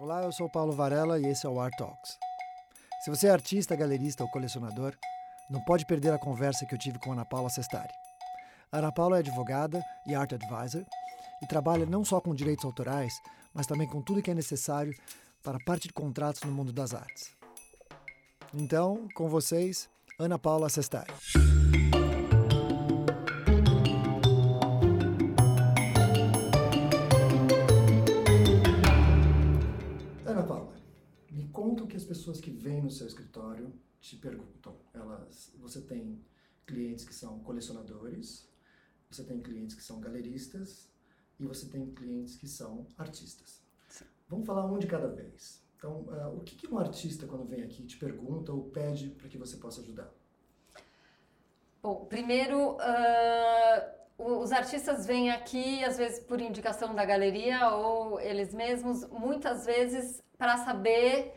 Olá, eu sou Paulo Varela e esse é o Art Talks. Se você é artista, galerista ou colecionador, não pode perder a conversa que eu tive com Ana Paula Sestari. Ana Paula é advogada e art advisor e trabalha não só com direitos autorais, mas também com tudo que é necessário para parte de contratos no mundo das artes. Então, com vocês, Ana Paula Sestari. As pessoas que vêm no seu escritório te perguntam. Elas, você tem clientes que são colecionadores, você tem clientes que são galeristas e você tem clientes que são artistas. Sim. Vamos falar um de cada vez. Então, uh, o que, que um artista, quando vem aqui, te pergunta ou pede para que você possa ajudar? Bom, primeiro, uh, os artistas vêm aqui, às vezes por indicação da galeria ou eles mesmos, muitas vezes para saber,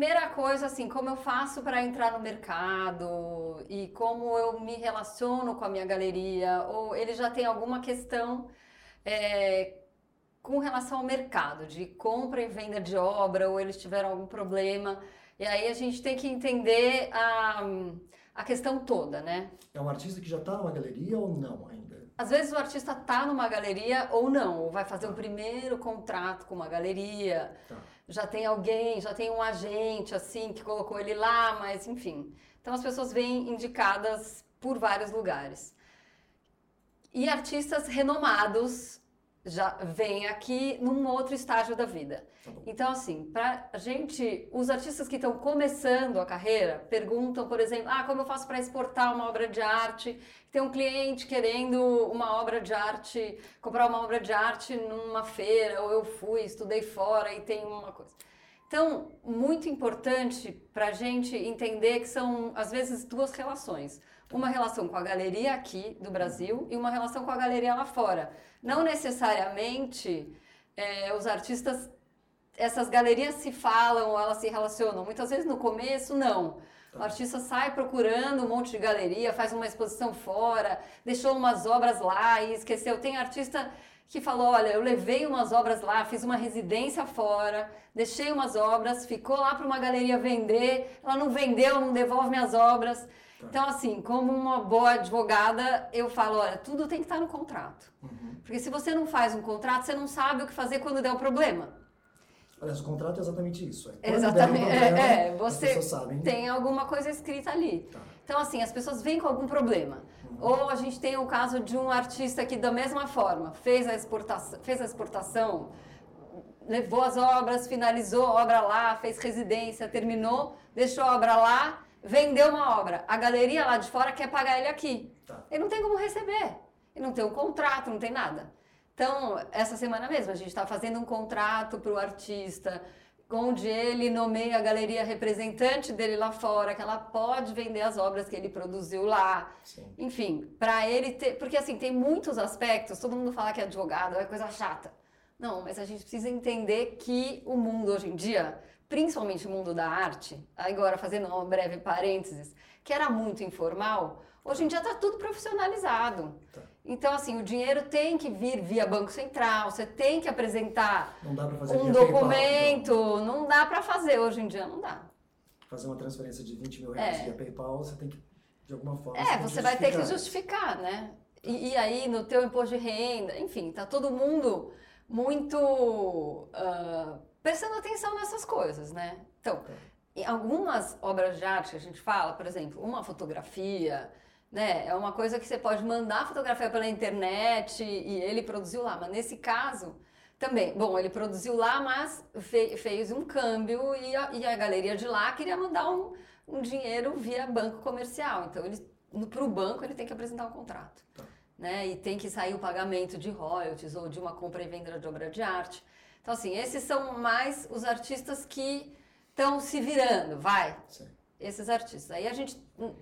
primeira coisa, assim, como eu faço para entrar no mercado e como eu me relaciono com a minha galeria, ou ele já tem alguma questão é, com relação ao mercado, de compra e venda de obra, ou eles tiveram algum problema. E aí a gente tem que entender a, a questão toda, né? É um artista que já está numa galeria ou não ainda? Às vezes o artista está numa galeria ou não, ou vai fazer o primeiro contrato com uma galeria, Tá. Já tem alguém, já tem um agente assim que colocou ele lá, mas enfim. Então as pessoas vêm indicadas por vários lugares. E artistas renomados já vêm aqui num outro estágio da vida. Tá. Então, assim, pra gente, os artistas que estão começando a carreira perguntam, por exemplo, ah, como eu faço para exportar uma obra de arte? Tem um cliente querendo uma obra de arte, comprar uma obra de arte numa feira, ou eu fui, estudei fora e tem uma coisa. Então, muito importante para a gente entender que são, às vezes, duas relações. Uma relação com a galeria aqui do Brasil e uma relação com a galeria lá fora. Não necessariamente eh, os artistas, essas galerias se falam ou elas se relacionam. Muitas vezes no começo, não. O artista sai procurando um monte de galeria, faz uma exposição fora, deixou umas obras lá e esqueceu. Tem artista que falou: olha, eu levei umas obras lá, fiz uma residência fora, deixei umas obras, ficou lá para uma galeria vender, ela não vendeu, não devolve minhas obras. Então, assim, como uma boa advogada, eu falo: olha, tudo tem que estar no contrato. Uhum. Porque se você não faz um contrato, você não sabe o que fazer quando der um problema. Aliás, o contrato é exatamente isso. É Exatamente. um problema, É, é, você sabem. tem alguma coisa escrita ali. Tá. Então, assim, as pessoas vêm com algum problema. Ou a gente tem o caso de um artista que, da mesma forma, fez a exportação, fez a exportação levou as obras, finalizou a obra lá, fez residência, terminou, deixou a obra lá, vendeu uma obra. A galeria lá de fora quer pagar ele aqui. Tá. Ele não tem como receber. Ele não tem um contrato, não tem nada. Então, essa semana mesmo, a gente está fazendo um contrato para o artista, onde ele nomeia a galeria representante dele lá fora, que ela pode vender as obras que ele produziu lá. Sim. Enfim, para ele ter. Porque assim, tem muitos aspectos, todo mundo fala que é advogado, é coisa chata. Não, mas a gente precisa entender que o mundo hoje em dia, principalmente o mundo da arte, agora fazendo um breve parênteses, que era muito informal, hoje em dia está tudo profissionalizado. Tá. Então, assim, o dinheiro tem que vir via Banco Central, você tem que apresentar Não um via PayPal, documento, então. não dá para fazer, hoje em dia não dá. fazer uma transferência de 20 mil reais É. via PayPal, você tem que, de alguma forma... É, que você vai ter que justificar. né? E, e aí, no teu imposto de renda, enfim, tá todo mundo muito ah, prestando atenção nessas coisas, né? Então, Tá. em algumas obras de arte que a gente fala, por exemplo, uma fotografia, né? É uma coisa que você pode mandar a fotografia pela internet e ele produziu lá, mas nesse caso também, bom, ele produziu lá, mas fe- fez um câmbio e a, e a galeria de lá queria mandar um, um dinheiro via banco comercial. Então, para o banco ele tem que apresentar um contrato. Tá. Né? E tem que sair o pagamento de royalties ou de uma compra e venda de obra de arte. Então, assim, esses são mais os artistas que estão se virando, vai, Sim. esses artistas. Aí a gente,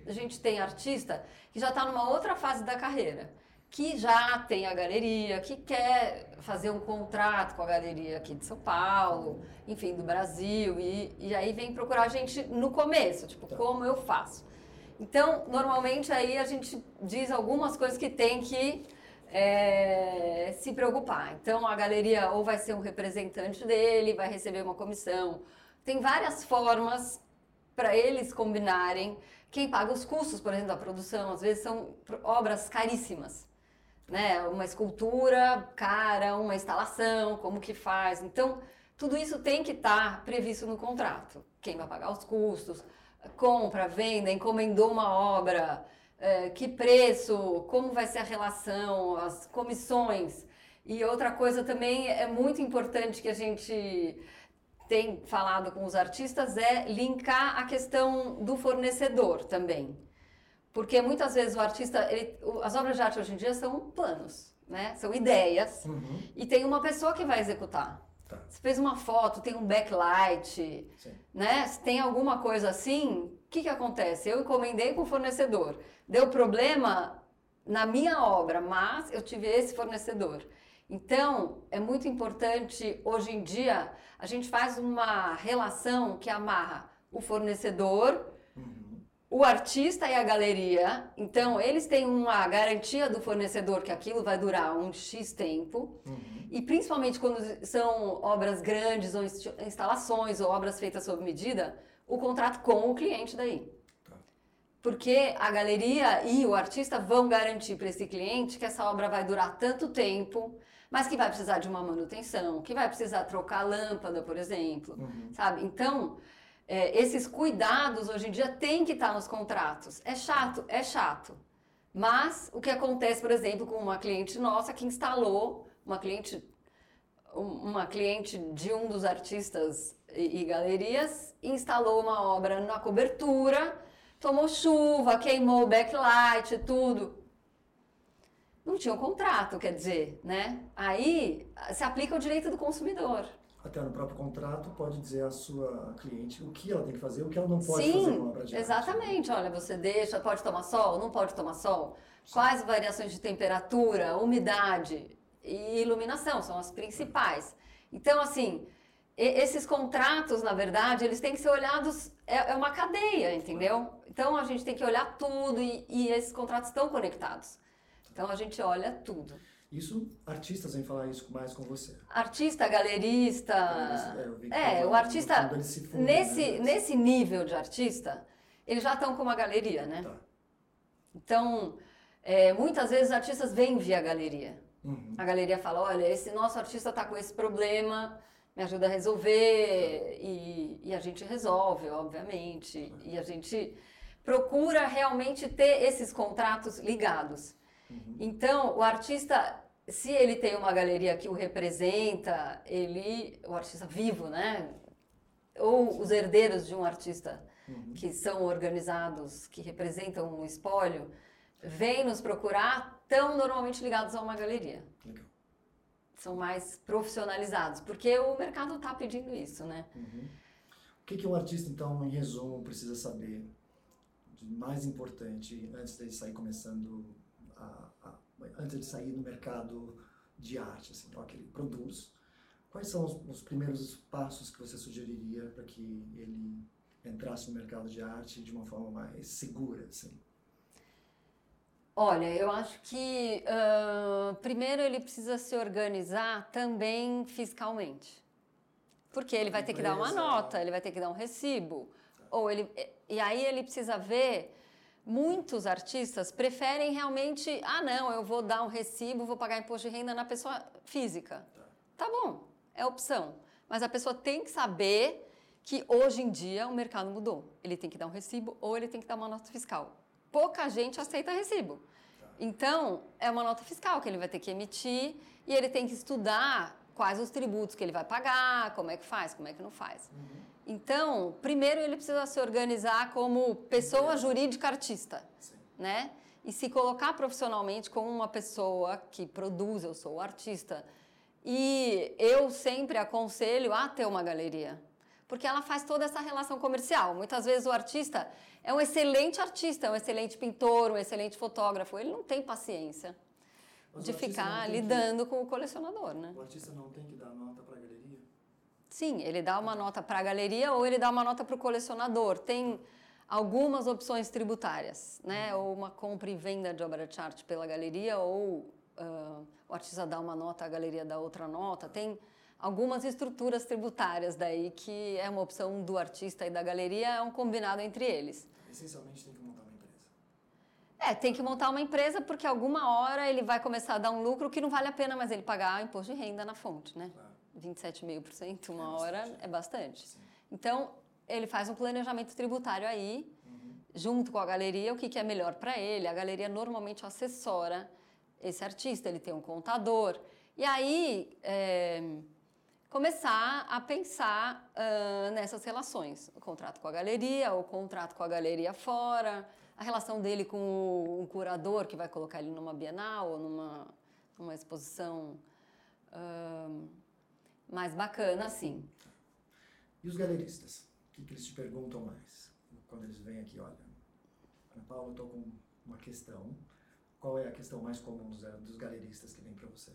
a gente tem artista que já está numa outra fase da carreira, que já tem a galeria, que quer fazer um contrato com a galeria aqui de São Paulo, enfim, do Brasil, e, e aí vem procurar a gente no começo, tipo, Tá. como eu faço. Então, normalmente aí a gente diz algumas coisas que tem que é, se preocupar. Então a galeria ou vai ser um representante dele, vai receber uma comissão. Tem várias formas para eles combinarem. Quem paga os custos, por exemplo, da produção, às vezes são obras caríssimas. Né? Uma escultura cara, uma instalação, como que faz. Então, tudo isso tem que estar tá previsto no contrato. Quem vai pagar os custos, compra, venda, encomendou uma obra, é, que preço, como vai ser a relação, as comissões. E outra coisa também é muito importante que a gente tem falado com os artistas é linkar a questão do fornecedor também. Porque muitas vezes o artista, ele, as obras de arte hoje em dia são planos, né? São ideias. Uhum. E tem uma pessoa que vai executar. Tá. Você fez uma foto, tem um backlight, Sim. né? Se tem alguma coisa assim, o que, que acontece? Eu encomendei com o fornecedor. Deu problema na minha obra, mas eu tive esse fornecedor. Então, é muito importante, hoje em dia, a gente faz uma relação que amarra o fornecedor, uhum. o artista e a galeria. Então, eles têm uma garantia do fornecedor que aquilo vai durar um X tempo. Uhum. E principalmente quando são obras grandes, ou instalações, ou obras feitas sob medida, o contrato com o cliente daí. Tá. Porque a galeria e o artista vão garantir para esse cliente que essa obra vai durar tanto tempo, mas que vai precisar de uma manutenção, que vai precisar trocar a lâmpada, por exemplo, uhum. sabe? Então, é, esses cuidados hoje em dia têm que estar nos contratos. É chato? É chato. Mas o que acontece, por exemplo, com uma cliente nossa que instalou, uma cliente, uma cliente de um dos artistas e, e galerias, instalou uma obra na cobertura, tomou chuva, queimou o backlight, tudo. Não tinha um contrato, quer dizer, né? Aí se aplica o direito do consumidor. Até no próprio contrato pode dizer à sua cliente o que ela tem que fazer, o que ela não pode Sim, fazer com obra de exatamente. Arte. Olha, você deixa, pode tomar sol, não pode tomar sol. Sim. Quais variações de temperatura, umidade e iluminação são as principais. Então, assim, esses contratos, na verdade, eles têm que ser olhados, é, é, uma cadeia, entendeu? Então a gente tem que olhar tudo e, e, esses contratos estão conectados. Então a gente olha tudo. Isso, artistas vêm falar isso mais com você. Artista, galerista. É, é o artista. nesse, né? nesse nível de artista, eles já estão com uma galeria, né? Tá. Então, é, muitas vezes artistas vêm via galeria. Uhum. A galeria fala: olha, esse nosso artista está com esse problema me ajuda a resolver e, e a gente resolve, obviamente. E a gente procura realmente ter esses contratos ligados. Uhum. Então, o artista, se ele tem uma galeria que o representa, ele, o artista vivo, né? Ou os herdeiros de um artista uhum. que são organizados, que representam um espólio, vêm nos procurar, tão normalmente ligados a uma galeria. Legal são mais profissionalizados, porque o mercado está pedindo isso, né? Uhum. O que, que um artista, então, em resumo, precisa saber de mais importante antes de sair começando, a, a, antes de sair no mercado de arte, assim, ó, que ele produz? Quais são os, os primeiros passos que você sugeriria para que ele entrasse no mercado de arte de uma forma mais segura, assim? Olha, eu acho que uh, primeiro ele precisa se organizar também fiscalmente. Porque ele vai ter que dar uma nota, ele vai ter que dar um recibo. Ou ele, e aí ele precisa ver. Muitos artistas preferem realmente, ah, não, eu vou dar um recibo, vou pagar imposto de renda na pessoa física. Tá bom, é opção. Mas a pessoa tem que saber que hoje em dia o mercado mudou. Ele tem que dar um recibo ou ele tem que dar uma nota fiscal pouca gente aceita recibo. Então, é uma nota fiscal que ele vai ter que emitir e ele tem que estudar quais os tributos que ele vai pagar, como é que faz, como é que não faz. Uhum. Então, primeiro ele precisa se organizar como pessoa jurídica artista, Sim. né? E se colocar profissionalmente como uma pessoa que produz, eu sou artista. E eu sempre aconselho a ter uma galeria, porque ela faz toda essa relação comercial. Muitas vezes o artista é um excelente artista, é um excelente pintor, um excelente fotógrafo. Ele não tem paciência Mas de ficar lidando que... com o colecionador, né? O artista não tem que dar nota para a galeria? Sim, ele dá uma nota para a galeria ou ele dá uma nota para o colecionador. Tem algumas opções tributárias, né? Uhum. Ou uma compra e venda de obra de arte pela galeria ou uh, o artista dá uma nota, a galeria dá outra nota. Tem algumas estruturas tributárias daí que é uma opção do artista e da galeria, é um combinado entre eles. Essencialmente tem que montar uma empresa. É, tem que montar uma empresa porque alguma hora ele vai começar a dar um lucro que não vale a pena mais ele pagar imposto de renda na fonte, né? Claro. 27,5% uma é hora é bastante. Sim. Então, ele faz um planejamento tributário aí, uhum. junto com a galeria, o que, que é melhor para ele. A galeria normalmente assessora esse artista, ele tem um contador. E aí, é, começar a pensar uh, nessas relações. O contrato com a galeria, o contrato com a galeria fora, a relação dele com um curador que vai colocar ele numa bienal ou numa, numa exposição uh, mais bacana, assim. E os galeristas? O que, que eles te perguntam mais? Quando eles vêm aqui, olha, Ana Paula, eu estou com uma questão. Qual é a questão mais comum dos, dos galeristas que vem para você?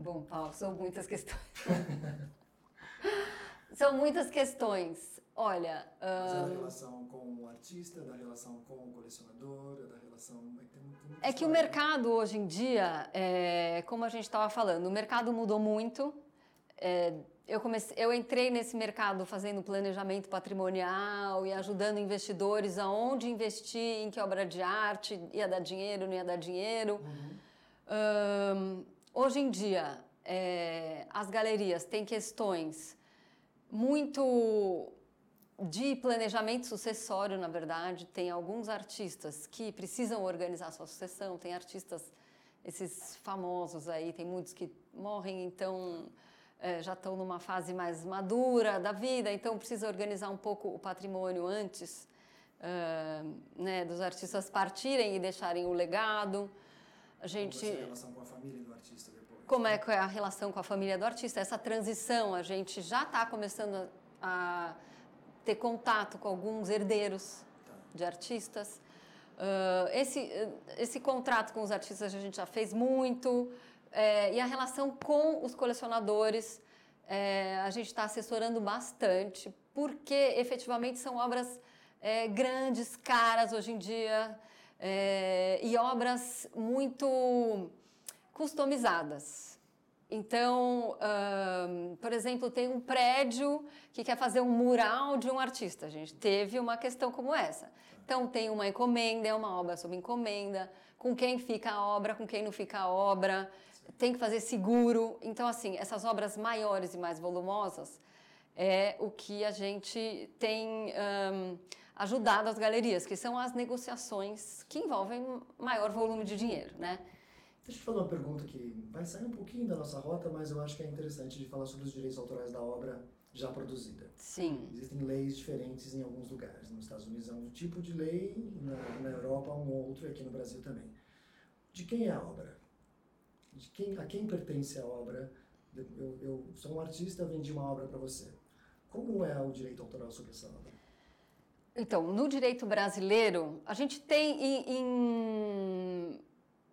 Bom, Paulo, são muitas questões. são muitas questões. Olha. É da relação com o artista, da relação com o colecionador, da relação. É, é que o mercado hoje em dia, é, como a gente estava falando, o mercado mudou muito. É, eu, comecei, eu entrei nesse mercado fazendo planejamento patrimonial e ajudando investidores aonde investir, em que obra de arte, ia dar dinheiro, não ia dar dinheiro. Uhum. Um, Hoje em dia, é, as galerias têm questões muito de planejamento sucessório, na verdade. Tem alguns artistas que precisam organizar sua sucessão, tem artistas, esses famosos aí, tem muitos que morrem, então é, já estão numa fase mais madura da vida, então precisa organizar um pouco o patrimônio antes uh, né, dos artistas partirem e deixarem o legado. A gente. Como é a relação com a família do artista depois? Como é, é a relação com a família do artista? Essa transição, a gente já está começando a, a, ter contato com alguns herdeiros tá. de artistas. Uh, esse, esse contrato com os artistas a gente já fez muito. É, e a relação com os colecionadores, é, a gente está assessorando bastante, porque efetivamente são obras é, grandes, caras hoje em dia é, e obras muito customizadas. Então, um, por exemplo, tem um prédio que quer fazer um mural de um artista. A gente teve uma questão como essa. Então, tem uma encomenda, é uma obra sob encomenda, com quem fica a obra, com quem não fica a obra, tem que fazer seguro. Então, assim, essas obras maiores e mais volumosas é o que a gente tem. Um, ajudado as galerias, que são as negociações que envolvem maior volume de dinheiro, né? Deixa eu te fazer uma pergunta que vai sair um pouquinho da nossa rota, mas eu acho que é interessante de falar sobre os direitos autorais da obra já produzida. Sim. Existem leis diferentes em alguns lugares. Nos Estados Unidos é um tipo de lei, na, na Europa um outro e aqui no Brasil também. De quem é a obra? De quem, a quem pertence a obra? Eu, eu sou um artista, vendi uma obra para você. Como é o direito autoral sobre essa obra? Então, no direito brasileiro, a gente tem em, em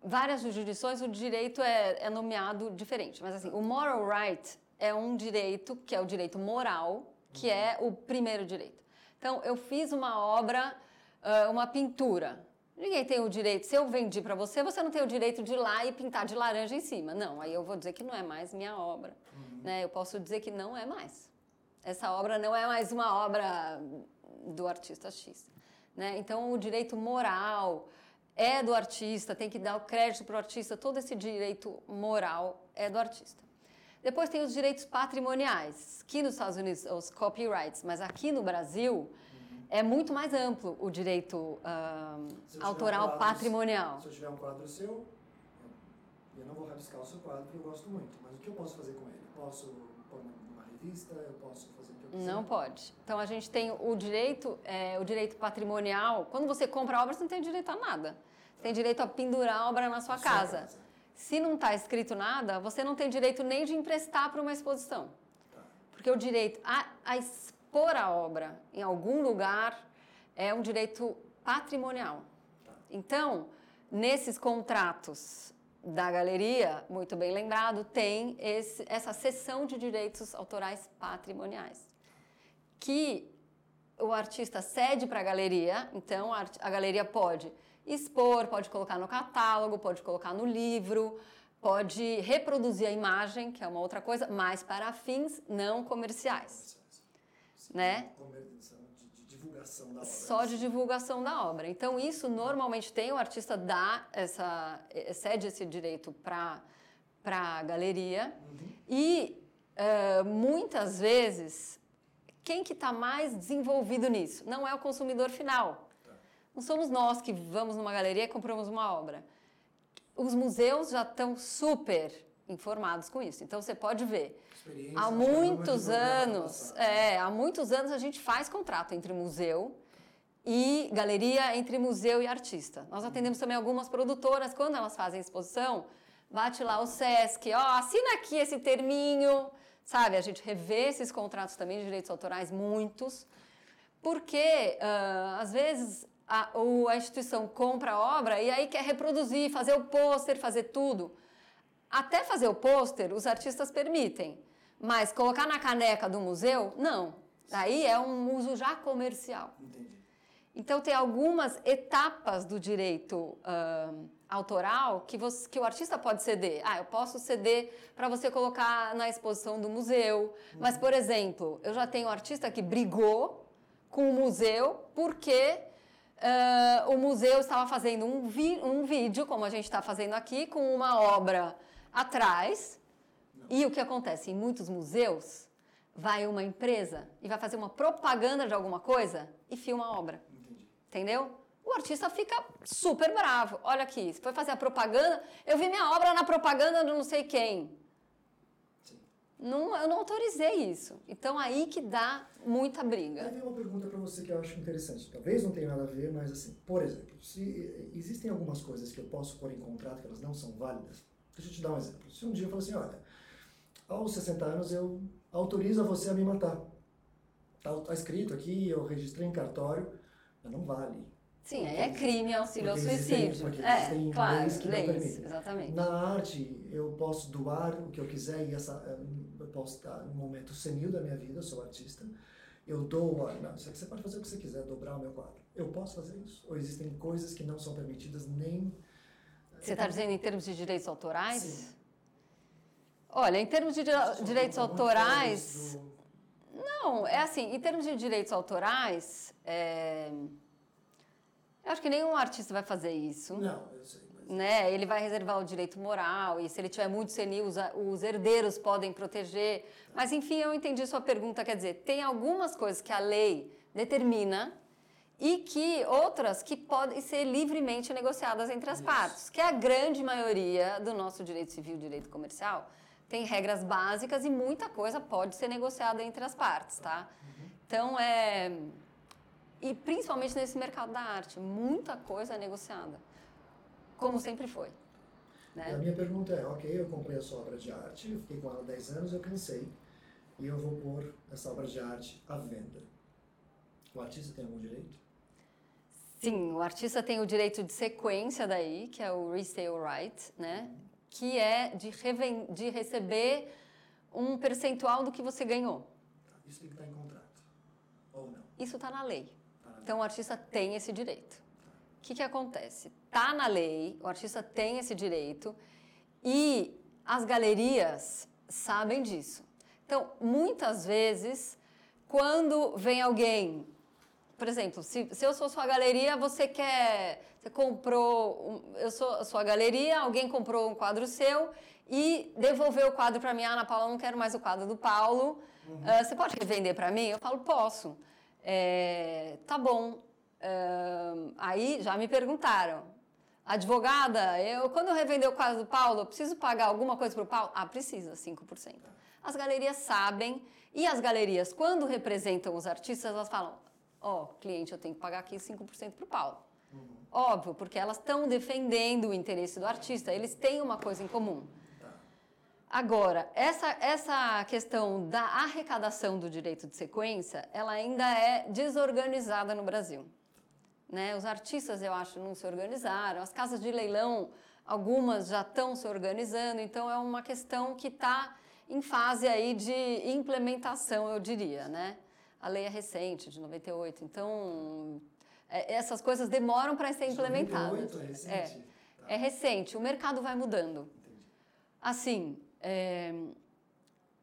várias jurisdições o direito é, é, nomeado diferente, mas assim, o moral right é um direito que é o direito moral, que é o primeiro direito. Então, eu fiz uma obra, uma pintura. Ninguém tem o direito, se eu vendi para você, você não tem o direito de ir lá e pintar de laranja em cima. Não, aí eu vou dizer que não é mais minha obra. Uhum. Né? Eu posso dizer que não é mais. Essa obra não é mais uma obra do artista X. Né? Então, o direito moral é do artista, tem que dar o crédito para o artista, todo esse direito moral é do artista. Depois tem os direitos patrimoniais, que nos Estados Unidos os copyrights, mas aqui no Brasil uhum. é muito mais amplo o direito uh, autoral um quadro, patrimonial. Se eu tiver um quadro seu, eu não vou rabiscar o seu quadro porque eu gosto muito, mas o que eu posso fazer com ele? Posso pôr numa revista, eu posso fazer não pode. Então a gente tem o direito, é, o direito patrimonial. Quando você compra a obra, você não tem direito a nada. Você tem direito a pendurar a obra na sua casa. casa. Se não está escrito nada, você não tem direito nem de emprestar para uma exposição. Tá. Porque o direito a, a expor a obra em algum lugar é um direito patrimonial. Tá. Então, nesses contratos da galeria, muito bem lembrado, tem esse, essa seção de direitos autorais patrimoniais que o artista cede para a galeria, então a, galeria pode expor, pode colocar no catálogo, pode colocar no livro, pode reproduzir a imagem, que é uma outra coisa, mas para fins não comerciais. Né? De divulgação da obra. Só de divulgação da obra. Então, isso normalmente tem, o artista dá essa, cede esse direito para a galeria. Uhum. E uh, muitas vezes, quem que está mais desenvolvido nisso? Não é o consumidor final. Não somos nós que vamos numa galeria e compramos uma obra os museus já estão super informados com isso. Então você pode ver. Há muitos anos, é, há muitos anos a gente faz contrato entre museu e galeria, entre museu e artista. Nós atendemos também algumas produtoras quando elas fazem exposição, bate lá o SESC, ó, assina aqui esse terminho, sabe? A gente revê esses contratos também de direitos autorais, muitos, porque uh, às vezes a, a instituição compra a obra e aí quer reproduzir, fazer o pôster, fazer tudo. Até fazer o pôster, os artistas permitem. Mas colocar na caneca do museu, não. Aí é um uso já comercial. Entendi. Então, tem algumas etapas do direito uh, autoral que, você, que o artista pode ceder. Ah, eu posso ceder para você colocar na exposição do museu. Uhum. Mas, por exemplo, eu já tenho um artista que brigou com o museu porque Uh, o museu estava fazendo um, vi um vídeo, como a gente está fazendo aqui, com uma obra atrás. Não. E o que acontece? Em muitos museus, vai uma empresa e vai fazer uma propaganda de alguma coisa e filma a obra. Entendi. Entendeu? O artista fica super bravo. Olha aqui, você foi fazer a propaganda, eu vi minha obra na propaganda de não sei quem. Não, eu não autorizei isso. Então aí que dá muita briga. Aí vem uma pergunta para você que eu acho interessante. Talvez não tenha nada a ver, mas assim, por exemplo, se existem algumas coisas que eu posso pôr em contrato que elas não são válidas, deixa eu te dar um exemplo. Se um dia eu falar assim, olha, aos 60 anos eu autorizo a você a me matar. Tá, tá escrito aqui, eu registrei em cartório, mas não vale. Sim, aí é crime auxílio ao suicídio. Porque é, claro, leis que leis. Exatamente. Na arte, eu posso doar o que eu quiser e essa, eh, eu posso estar no momento senil da minha vida, eu sou artista. Eu dou, não, você pode fazer o que você quiser, dobrar o meu quadro. Eu posso fazer isso? Ou existem coisas que não são permitidas nem... Você está dizendo em termos de direitos autorais? Sim. Olha, em termos de direitos autorais... Do... Não, é assim, em termos de direitos autorais... É eu acho que nenhum artista vai fazer isso. Não, eu sei. Mas... Né? Ele vai reservar o direito moral e se ele tiver muito senil, os, os herdeiros podem proteger. Mas, enfim, eu entendi sua pergunta. Quer dizer, tem algumas coisas que a lei determina e que outras que podem ser livremente negociadas entre as Isso. partes, que a grande maioria do nosso direito civil e direito comercial tem regras básicas e muita coisa pode ser negociada entre as partes, tá? Uhum. Então, é e principalmente nesse mercado da arte, muita coisa é negociada, como sempre foi. Né? a minha pergunta é, ok, eu comprei a sua obra de arte, eu fiquei com ela 10 anos, eu cansei, e eu vou pôr essa obra de arte à venda. O artista tem algum direito? Sim, o artista tem o direito de sequência daí, que é o resale right, né? Que é de, de receber um percentual do que você ganhou. Isso tem que estar em contrato, ou não? Isso está na lei. Então o artista tem esse direito. O que, que acontece? Tá na lei, o artista tem esse direito e as galerias sabem disso. Então, muitas vezes, quando vem alguém, por exemplo, se, se eu sou sua galeria, você quer, você comprou, eu sou sua galeria, alguém comprou um quadro seu e devolveu o quadro para mim, ah, Ana Paula, não quero mais o quadro do Paulo, uhum. uh, você pode revender para mim? Eu falo, posso. É, tá bom. É, aí já me perguntaram, advogada, eu, quando eu revender o quadro do Paulo, eu preciso pagar alguma coisa para o Paulo? Ah, precisa, 5%. As galerias sabem, e as galerias, quando representam os artistas, elas falam, ó, oh, cliente, eu tenho que pagar aqui 5% para o Paulo. Uhum. Óbvio, porque elas estão defendendo o interesse do artista, eles têm uma coisa em comum. Agora, essa, essa questão da arrecadação do direito de sequência, ela ainda é desorganizada no Brasil. Né? Os artistas, eu acho, não se organizaram, as casas de leilão, algumas já estão se organizando, então é uma questão que está em fase aí de implementação, eu diria, né? A lei é recente, de 98, então é, essas coisas demoram para ser implementadas. 98, é recente. É, Tá. é recente, o mercado vai mudando. Entendi. Assim, é,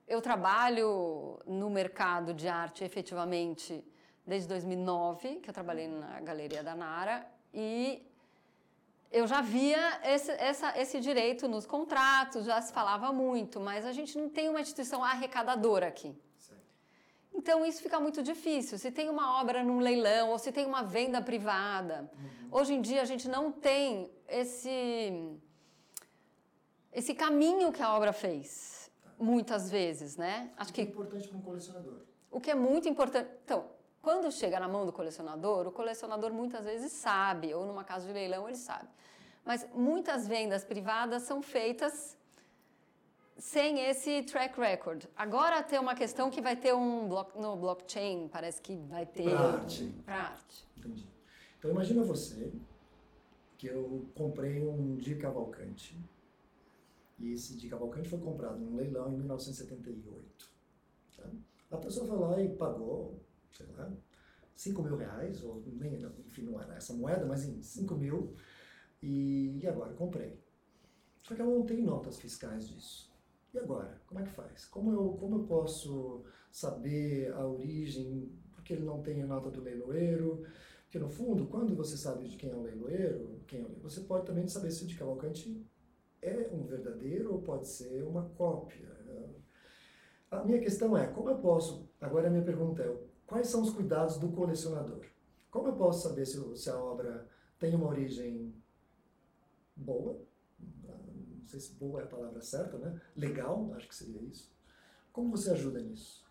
eu trabalho no mercado de arte efetivamente desde 2009, que eu trabalhei na Galeria da Nara, e eu já via esse, essa- esse direito nos contratos, já se falava muito, mas a gente não tem uma instituição arrecadadora aqui. Então isso fica muito difícil. Se tem uma obra num leilão ou se tem uma venda privada, hoje em dia a gente não tem esse esse caminho que a obra fez, muitas vezes, né? Acho O que é importante para um colecionador? o que é muito importante. Então, quando chega na mão do colecionador, o colecionador muitas vezes sabe, ou numa casa de leilão ele sabe. Mas muitas vendas privadas são feitas sem esse track record. Agora tem uma questão que vai ter um block, no blockchain, parece que vai ter Pra arte. Pra arte. Entendi. Então imagina você que eu comprei um Di Cavalcante e esse Di Cavalcante foi comprado num leilão em 1978. tá? A pessoa foi lá e pagou, sei lá, 5 mil reais, ou nem, enfim, não era essa moeda, mas em 5 mil, e, e agora comprei. Só que ela não tem notas fiscais disso. E agora? Como é que faz? Como eu, como eu posso saber a origem, porque ele não tem a nota do leiloeiro? Porque no fundo, quando você sabe de quem é o leiloeiro, quem é o leiloeiro, você pode também saber se o de Cavalcante é um verdadeiro ou pode ser uma cópia. A minha questão é, como eu posso, agora a minha pergunta é, quais são os cuidados do colecionador? Como eu posso saber se, se a obra tem uma origem boa, não sei se boa é a palavra certa, né? Legal, acho que seria isso. Como você ajuda nisso?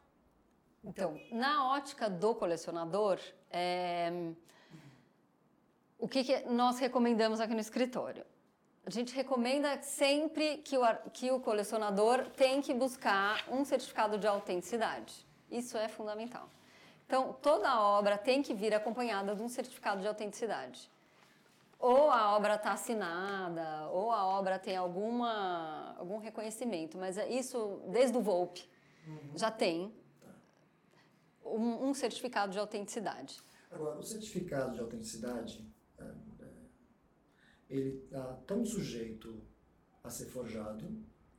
Então, na ótica do colecionador, é, o que, que nós recomendamos aqui no escritório? A gente recomenda sempre que o, que o colecionador tem que buscar um certificado de autenticidade. Isso é fundamental. Então, toda obra tem que vir acompanhada de um certificado de autenticidade. Ou a obra está assinada, ou a obra tem alguma, algum reconhecimento, mas é isso desde o Volpe já tem um, um certificado de autenticidade. Agora, o certificado de autenticidade, ele está tão sujeito a ser forjado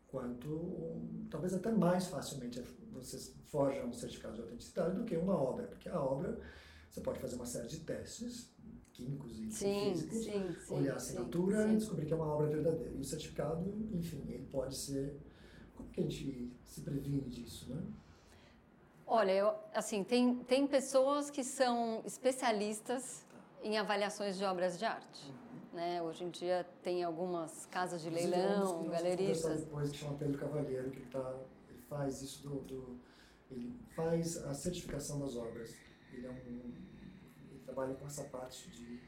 quanto, um, talvez até mais facilmente você forja um certificado de autenticidade do que uma obra, porque a obra você pode fazer uma série de testes químicos e Sim, físicos, sim, sim. olhar a assinatura e descobrir que é uma obra verdadeira. E o certificado, enfim, ele pode ser... Como que a gente se previne disso, né? Olha, eu, assim, tem, tem pessoas que são especialistas em avaliações de obras de arte. Né? Hoje em dia tem algumas casas de é leilão, conversar galeristas. depois que chama Pedro Cavalheiro, que ele, tá, ele faz isso do, do- Ele faz a certificação das obras. Ele é um. Ele trabalha com essa parte de.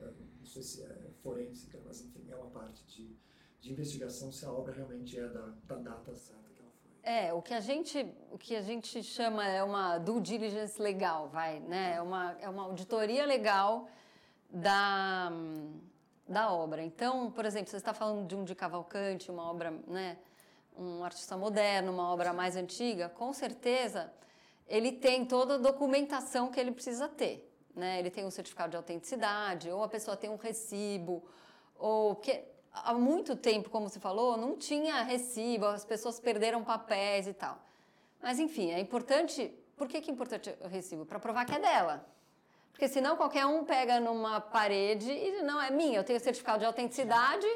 eh, Não sei se é forense, mas enfim, é uma parte de, de investigação se a obra realmente é da, da data certa que ela foi. É, o que a gente, o que a gente chama é uma due diligence legal, vai, né? É uma, é uma auditoria legal da, da obra. Então, por exemplo, você está falando de um de Cavalcante, uma obra, né? Um artista moderno, uma obra mais antiga, com certeza ele tem toda a documentação que ele precisa ter, né? Ele tem um certificado de autenticidade, ou a pessoa tem um recibo, ou porque há muito tempo, como você falou, não tinha recibo, as pessoas perderam papéis e tal. Mas enfim, é importante. Por que, que é importante o recibo? Para provar que é dela. Porque senão qualquer um pega numa parede e não é minha, eu tenho certificado de autenticidade,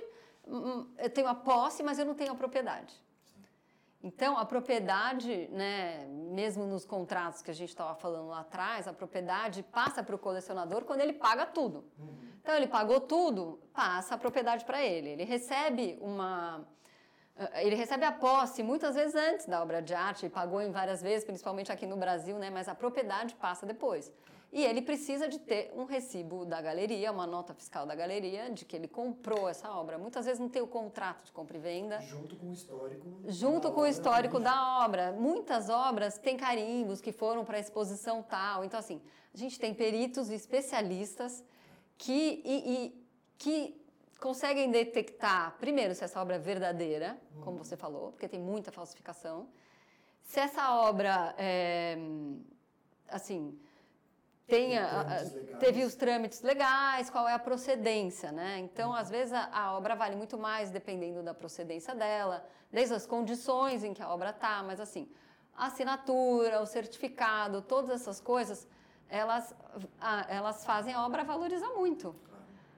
hum, eu tenho a posse, mas eu não tenho a propriedade. Então, a propriedade, né, mesmo nos contratos que a gente estava falando lá atrás, a propriedade passa para o colecionador quando ele paga tudo. Então, ele pagou tudo, passa a propriedade para ele. Ele recebe uma. eh, Ele recebe a posse muitas vezes antes da obra de arte, pagou em várias vezes, principalmente aqui no Brasil, né, mas a propriedade passa depois. E ele precisa de ter um recibo da galeria, uma nota fiscal da galeria, de que ele comprou essa obra. Muitas vezes não tem o contrato de compra e venda Junto com o histórico. junto com o histórico da obra. Muitas obras têm carimbos que foram para a exposição tal. Então, assim, a gente tem peritos e especialistas que, e, e- que conseguem detectar, primeiro, se essa obra é verdadeira, como você falou, porque tem muita falsificação. Se essa obra, é, assim, tenha, teve os trâmites legais, qual é a procedência, né? Então, às vezes, a, a, obra vale muito mais dependendo da procedência dela, desde as condições em que a obra está, mas assim, a assinatura, o certificado, todas essas coisas, elas, a, elas fazem a obra valorizar muito.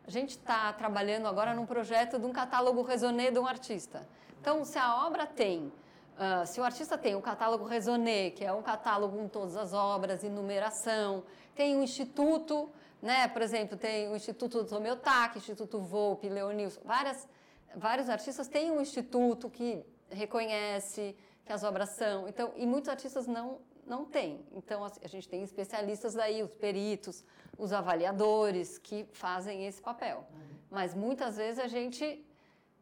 A gente está trabalhando agora num projeto de um catálogo raisonné de um artista. Então, se a obra tem Uh, se o artista tem o catálogo Raisonné, que é um catálogo com todas as obras e numeração, tem um instituto, né? por exemplo, tem o Instituto do Tomeotaque, Instituto Volpe, Leonilson, várias, vários artistas têm um instituto que reconhece que as obras são. Então, e muitos artistas não, não têm. Então, a gente tem especialistas aí, os peritos, os avaliadores, que fazem esse papel. Uhum. Mas muitas vezes a gente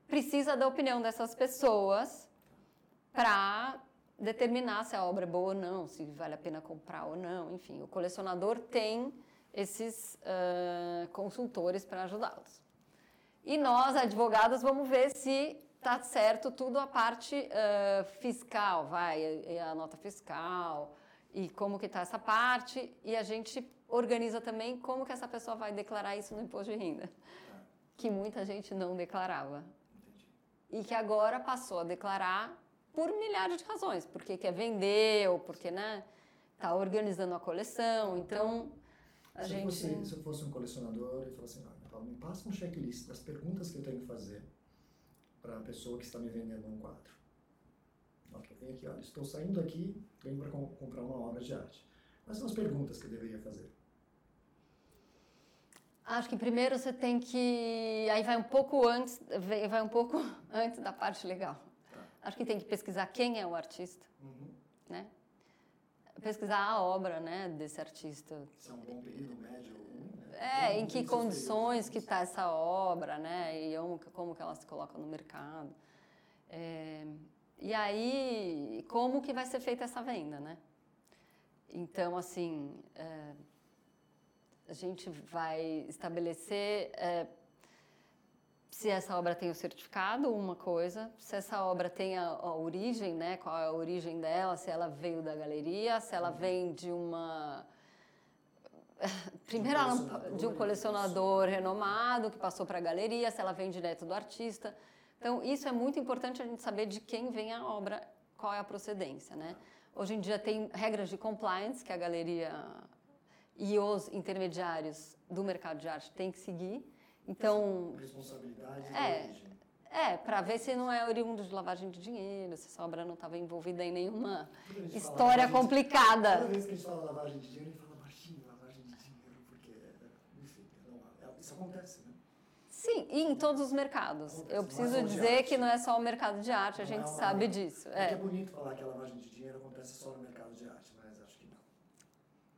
precisa da opinião dessas pessoas para determinar se a obra é boa ou não, se vale a pena comprar ou não. Enfim, o colecionador tem esses uh, consultores para ajudá-los. E nós, advogados, vamos ver se está certo tudo a parte uh, fiscal, vai, a nota fiscal e como que está essa parte e a gente organiza também como que essa pessoa vai declarar isso no imposto de renda, que muita gente não declarava e que agora passou a declarar por milhares de razões, porque quer vender ou porque né, está organizando a coleção. Então, a se gente. Fosse, se eu fosse um colecionador e falasse assim, Paulo, me passa um checklist das perguntas que eu tenho que fazer para a pessoa que está me vendendo um quadro. Ok, vem aqui, olha, estou saindo aqui, venho para comprar uma obra de arte. Quais são as perguntas que eu deveria fazer? Acho que primeiro você tem que. Aí vai um pouco antes, vai um pouco antes da parte legal. Acho que tem que pesquisar quem é o artista, uhum. né? Pesquisar a obra, né, desse artista. Se é um bom período, médio. Né? É, em que condições que está essa obra, né, e como que ela se coloca no mercado. É, e aí, como que vai ser feita essa venda, né? Então, assim, é, a gente vai estabelecer é, se essa obra tem o certificado, uma coisa, se essa obra tem a, a, origem, né, qual é a origem dela, se ela veio da galeria, se ela vem de uma primeiro de um, de um colecionador renomado que passou para a galeria, se ela vem direto do artista. Então, isso é muito importante a gente saber de quem vem a obra, qual é a procedência, né? Hoje em dia tem regras de compliance que a galeria e os intermediários do mercado de arte têm que seguir. Então. Responsabilidade é, é, para ver se não é oriundo de lavagem de dinheiro, se essa obra não estava envolvida em nenhuma história complicada. Toda vez que a gente fala lavagem de dinheiro, a gente fala baixinho lavagem de dinheiro, porque, enfim, não, isso acontece, né? Sim, e em todos os mercados. Eu preciso é dizer que não é só o mercado de arte, a gente é uma, sabe disso. É. é. é bonito falar que a lavagem de dinheiro acontece só no mercado de arte, mas acho que não.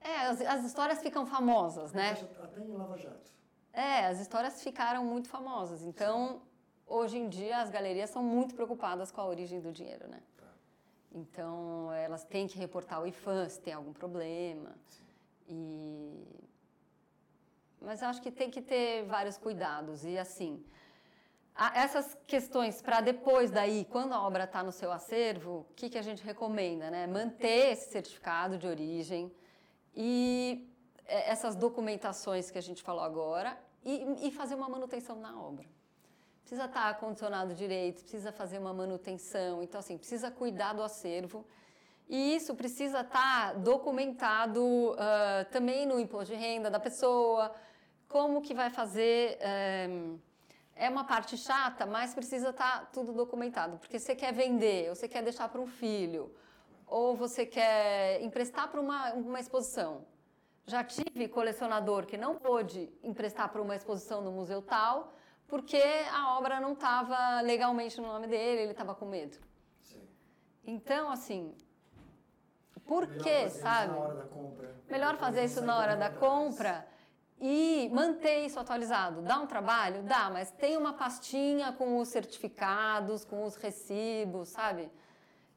É, as, as histórias ficam famosas, né? Até em Lava Jato. É, as histórias ficaram muito famosas. Então, hoje em dia, as galerias são muito preocupadas com a origem do dinheiro, né? Então, elas têm que reportar o IFAM se tem algum problema. E... Mas acho que tem que ter vários cuidados. E, assim, essas questões para depois daí, quando a obra está no seu acervo, o que, que a gente recomenda? Né? Manter esse certificado de origem e essas documentações que a gente falou agora e, e fazer uma manutenção na obra. Precisa estar acondicionado direito, precisa fazer uma manutenção, então assim, precisa cuidar do acervo. E isso precisa estar documentado uh, também no imposto de renda da pessoa, como que vai fazer. Um, é uma parte chata, mas precisa estar tudo documentado, porque você quer vender, ou você quer deixar para um filho, ou você quer emprestar para uma, uma exposição. Já tive colecionador que não pôde emprestar para uma exposição no museu tal, porque a obra não estava legalmente no nome dele, ele estava com medo. Sim. Então, assim, por que, sabe? Melhor fazer isso na hora da compra e manter isso atualizado. Dá um trabalho? Dá, mas tem uma pastinha com os certificados, com os recibos, sabe?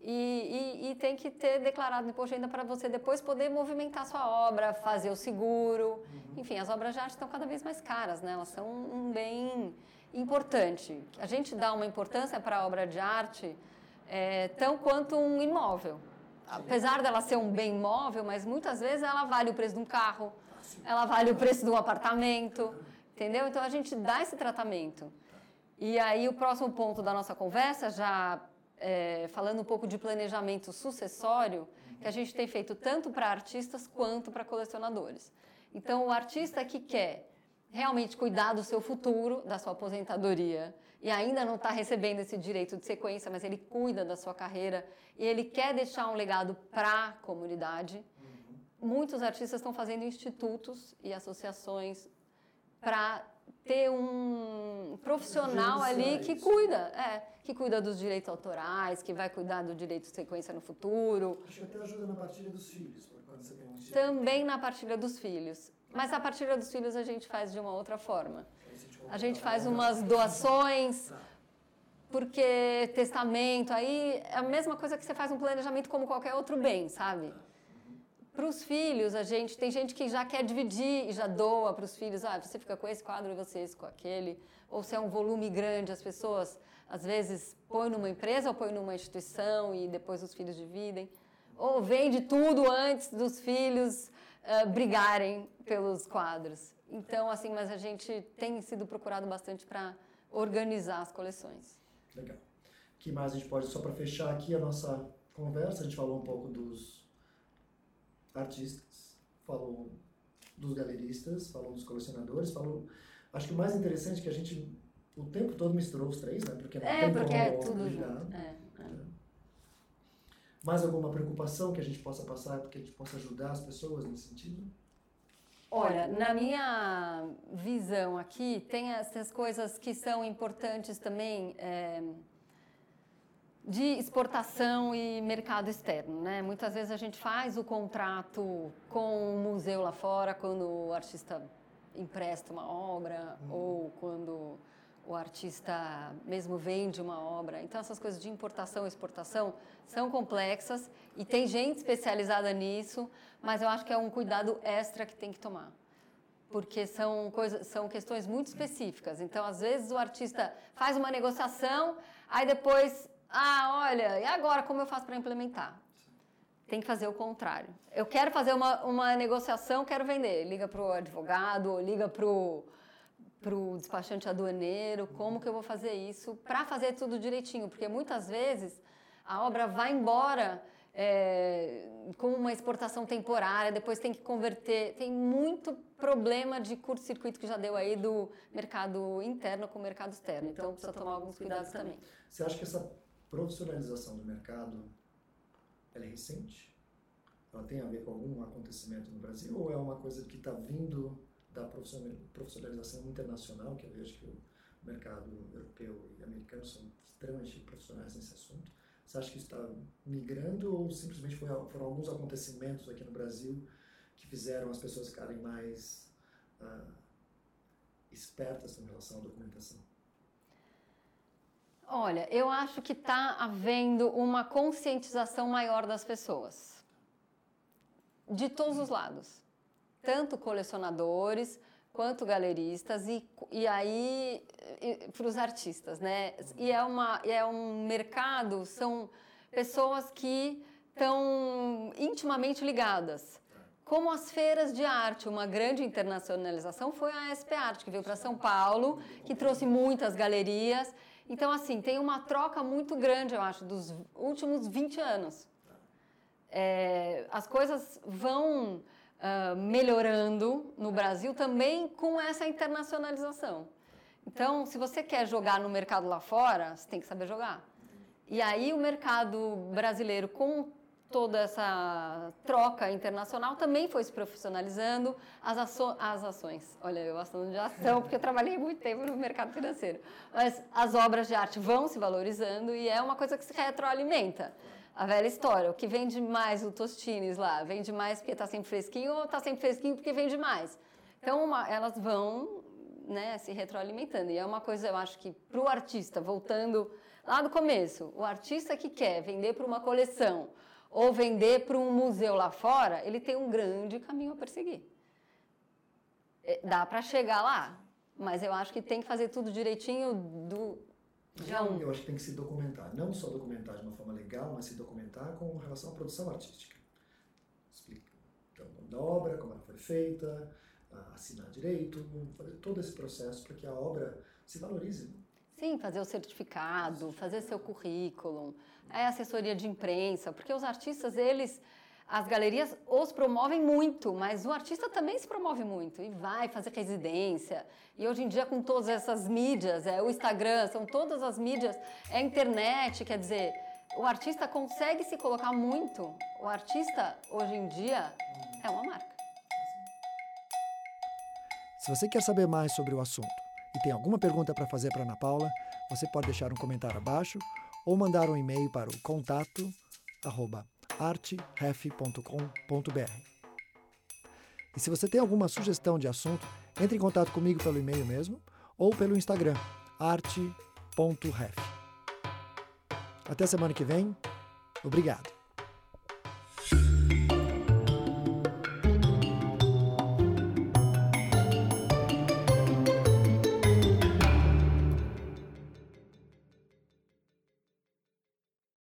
E, e, e, tem que ter declarado imposto de renda para você depois poder movimentar sua obra, fazer o seguro. Uhum. Enfim, as obras de arte estão cada vez mais caras, né? Elas são um bem importante. A gente dá uma importância para a obra de arte é, tão quanto um imóvel. Apesar dela ser um bem móvel, mas muitas vezes ela vale o preço de um carro, ela vale o preço de um apartamento, entendeu? Então a gente dá esse tratamento. E aí o próximo ponto da nossa conversa, já é, falando um pouco de planejamento sucessório, que a gente tem feito tanto para artistas quanto para colecionadores. Então o artista que quer realmente cuidar do seu futuro, da sua aposentadoria, e ainda não está recebendo esse direito de sequência, mas ele cuida da sua carreira e ele quer deixar um legado para a comunidade. Muitos artistas estão fazendo institutos e associações para ter um profissional ali que cuida, é, que cuida dos direitos autorais, que vai cuidar do direito de sequência no futuro. Acho que até ajuda na partilha dos filhos, quando você tem um Também na partilha dos filhos. Mas a partilha dos filhos a gente faz de uma outra forma. A gente faz umas doações, tá. porque testamento, aí é a mesma coisa que você faz um planejamento como qualquer outro bem, sabe? Para os filhos, a gente tem gente que já quer dividir e já doa para os filhos. Ah, você fica com esse quadro e você esse com aquele. Ou se é um volume grande, as pessoas às vezes põem numa empresa ou põem numa instituição e depois os filhos dividem. Ou vende tudo antes dos filhos uh, brigarem pelos quadros. Então, assim, mas a gente tem sido procurado bastante para organizar as coleções. Legal. O que mais a gente pode, só para fechar aqui a nossa conversa, a gente falou um pouco dos artistas, falou dos galeristas, falou dos colecionadores, falou. Acho que o mais interessante é que a gente o tempo todo misturou os três, né? Porque não é, tem porque é tudo junto. É, é. Mais alguma preocupação que a gente possa passar, que a gente possa ajudar as pessoas nesse sentido? Olha, na minha visão aqui, tem essas coisas que são importantes também é, de exportação e mercado externo. Né? Muitas vezes a gente faz o contrato com o museu lá fora, quando o artista empresta uma obra uhum. ou quando o artista mesmo vende uma obra. Então, essas coisas de importação e exportação são complexas e tem gente especializada nisso, mas eu acho que é um cuidado extra que tem que tomar. Porque são, coisas, são questões muito específicas. Então, às vezes, o artista faz uma negociação, aí depois, ah, olha, e agora como eu faço para implementar? Tem que fazer o contrário. Eu quero fazer uma, uma negociação, quero vender. Liga para o advogado, liga para o para o despachante aduaneiro, como que eu vou fazer isso para fazer tudo direitinho, porque muitas vezes a obra vai embora é, com uma exportação temporária, depois tem que converter, tem muito problema de curto-circuito que já deu aí do mercado interno com o mercado externo, então, então precisa tomar alguns cuidados também. Você acha que essa profissionalização do mercado ela é recente? Ela tem a ver com algum acontecimento no Brasil ou é uma coisa que está vindo da profissionalização internacional, que eu vejo que o mercado europeu e americano são extremamente profissionais nesse assunto. Você acha que está migrando ou simplesmente foram alguns acontecimentos aqui no Brasil que fizeram as pessoas ficarem mais uh, espertas em relação à documentação? Olha, eu acho que está havendo uma conscientização maior das pessoas, de todos os lados tanto colecionadores quanto galeristas e, e aí para os artistas, né? E é, uma, é um mercado, são pessoas que estão intimamente ligadas. Como as feiras de arte, uma grande internacionalização foi a SP Arte, que veio para São Paulo, que trouxe muitas galerias. Então, assim, tem uma troca muito grande, eu acho, dos últimos 20 anos. É, as coisas vão uh, melhorando no Brasil também com essa internacionalização. Então, se você quer jogar no mercado lá fora, você tem que saber jogar. E aí o mercado brasileiro, com toda essa troca internacional, também foi se profissionalizando. As, aço as ações, olha, eu gosto de ação porque eu trabalhei muito tempo no mercado financeiro. Mas as obras de arte vão se valorizando e é uma coisa que se retroalimenta a velha história. O que vende mais o Tostines lá? Vende mais porque está sempre fresquinho ou está sempre fresquinho porque vende mais? Então, uma, elas vão né, se retroalimentando. E é uma coisa, eu acho que para o artista, voltando lá do começo, o artista que quer vender para uma coleção ou vender para um museu lá fora, ele tem um grande caminho a perseguir. É, dá para chegar lá, mas eu acho que tem que fazer tudo direitinho do não. Eu acho que tem que se documentar. Não só documentar de uma forma legal, mas se documentar com relação à produção artística. Explica. Então, da obra, como ela foi feita, assinar direito, fazer todo esse processo para que a obra se valorize. Sim, fazer o certificado, fazer seu currículo, é assessoria de imprensa, porque os artistas, eles, as galerias os promovem muito, mas o artista também se promove muito e vai fazer residência. E hoje em dia, com todas essas mídias, é o Instagram, são todas as mídias, é a internet, quer dizer, o artista consegue se colocar muito. O artista, hoje em dia, é uma marca. Se você quer saber mais sobre o assunto e tem alguma pergunta para fazer para Ana Paula, você pode deixar um comentário abaixo ou mandar um e-mail para o contato arteref.com.br. E se você tem alguma sugestão de assunto, entre em contato comigo pelo e-mail mesmo ou pelo Instagram arte.ref. Até semana que vem. Obrigado.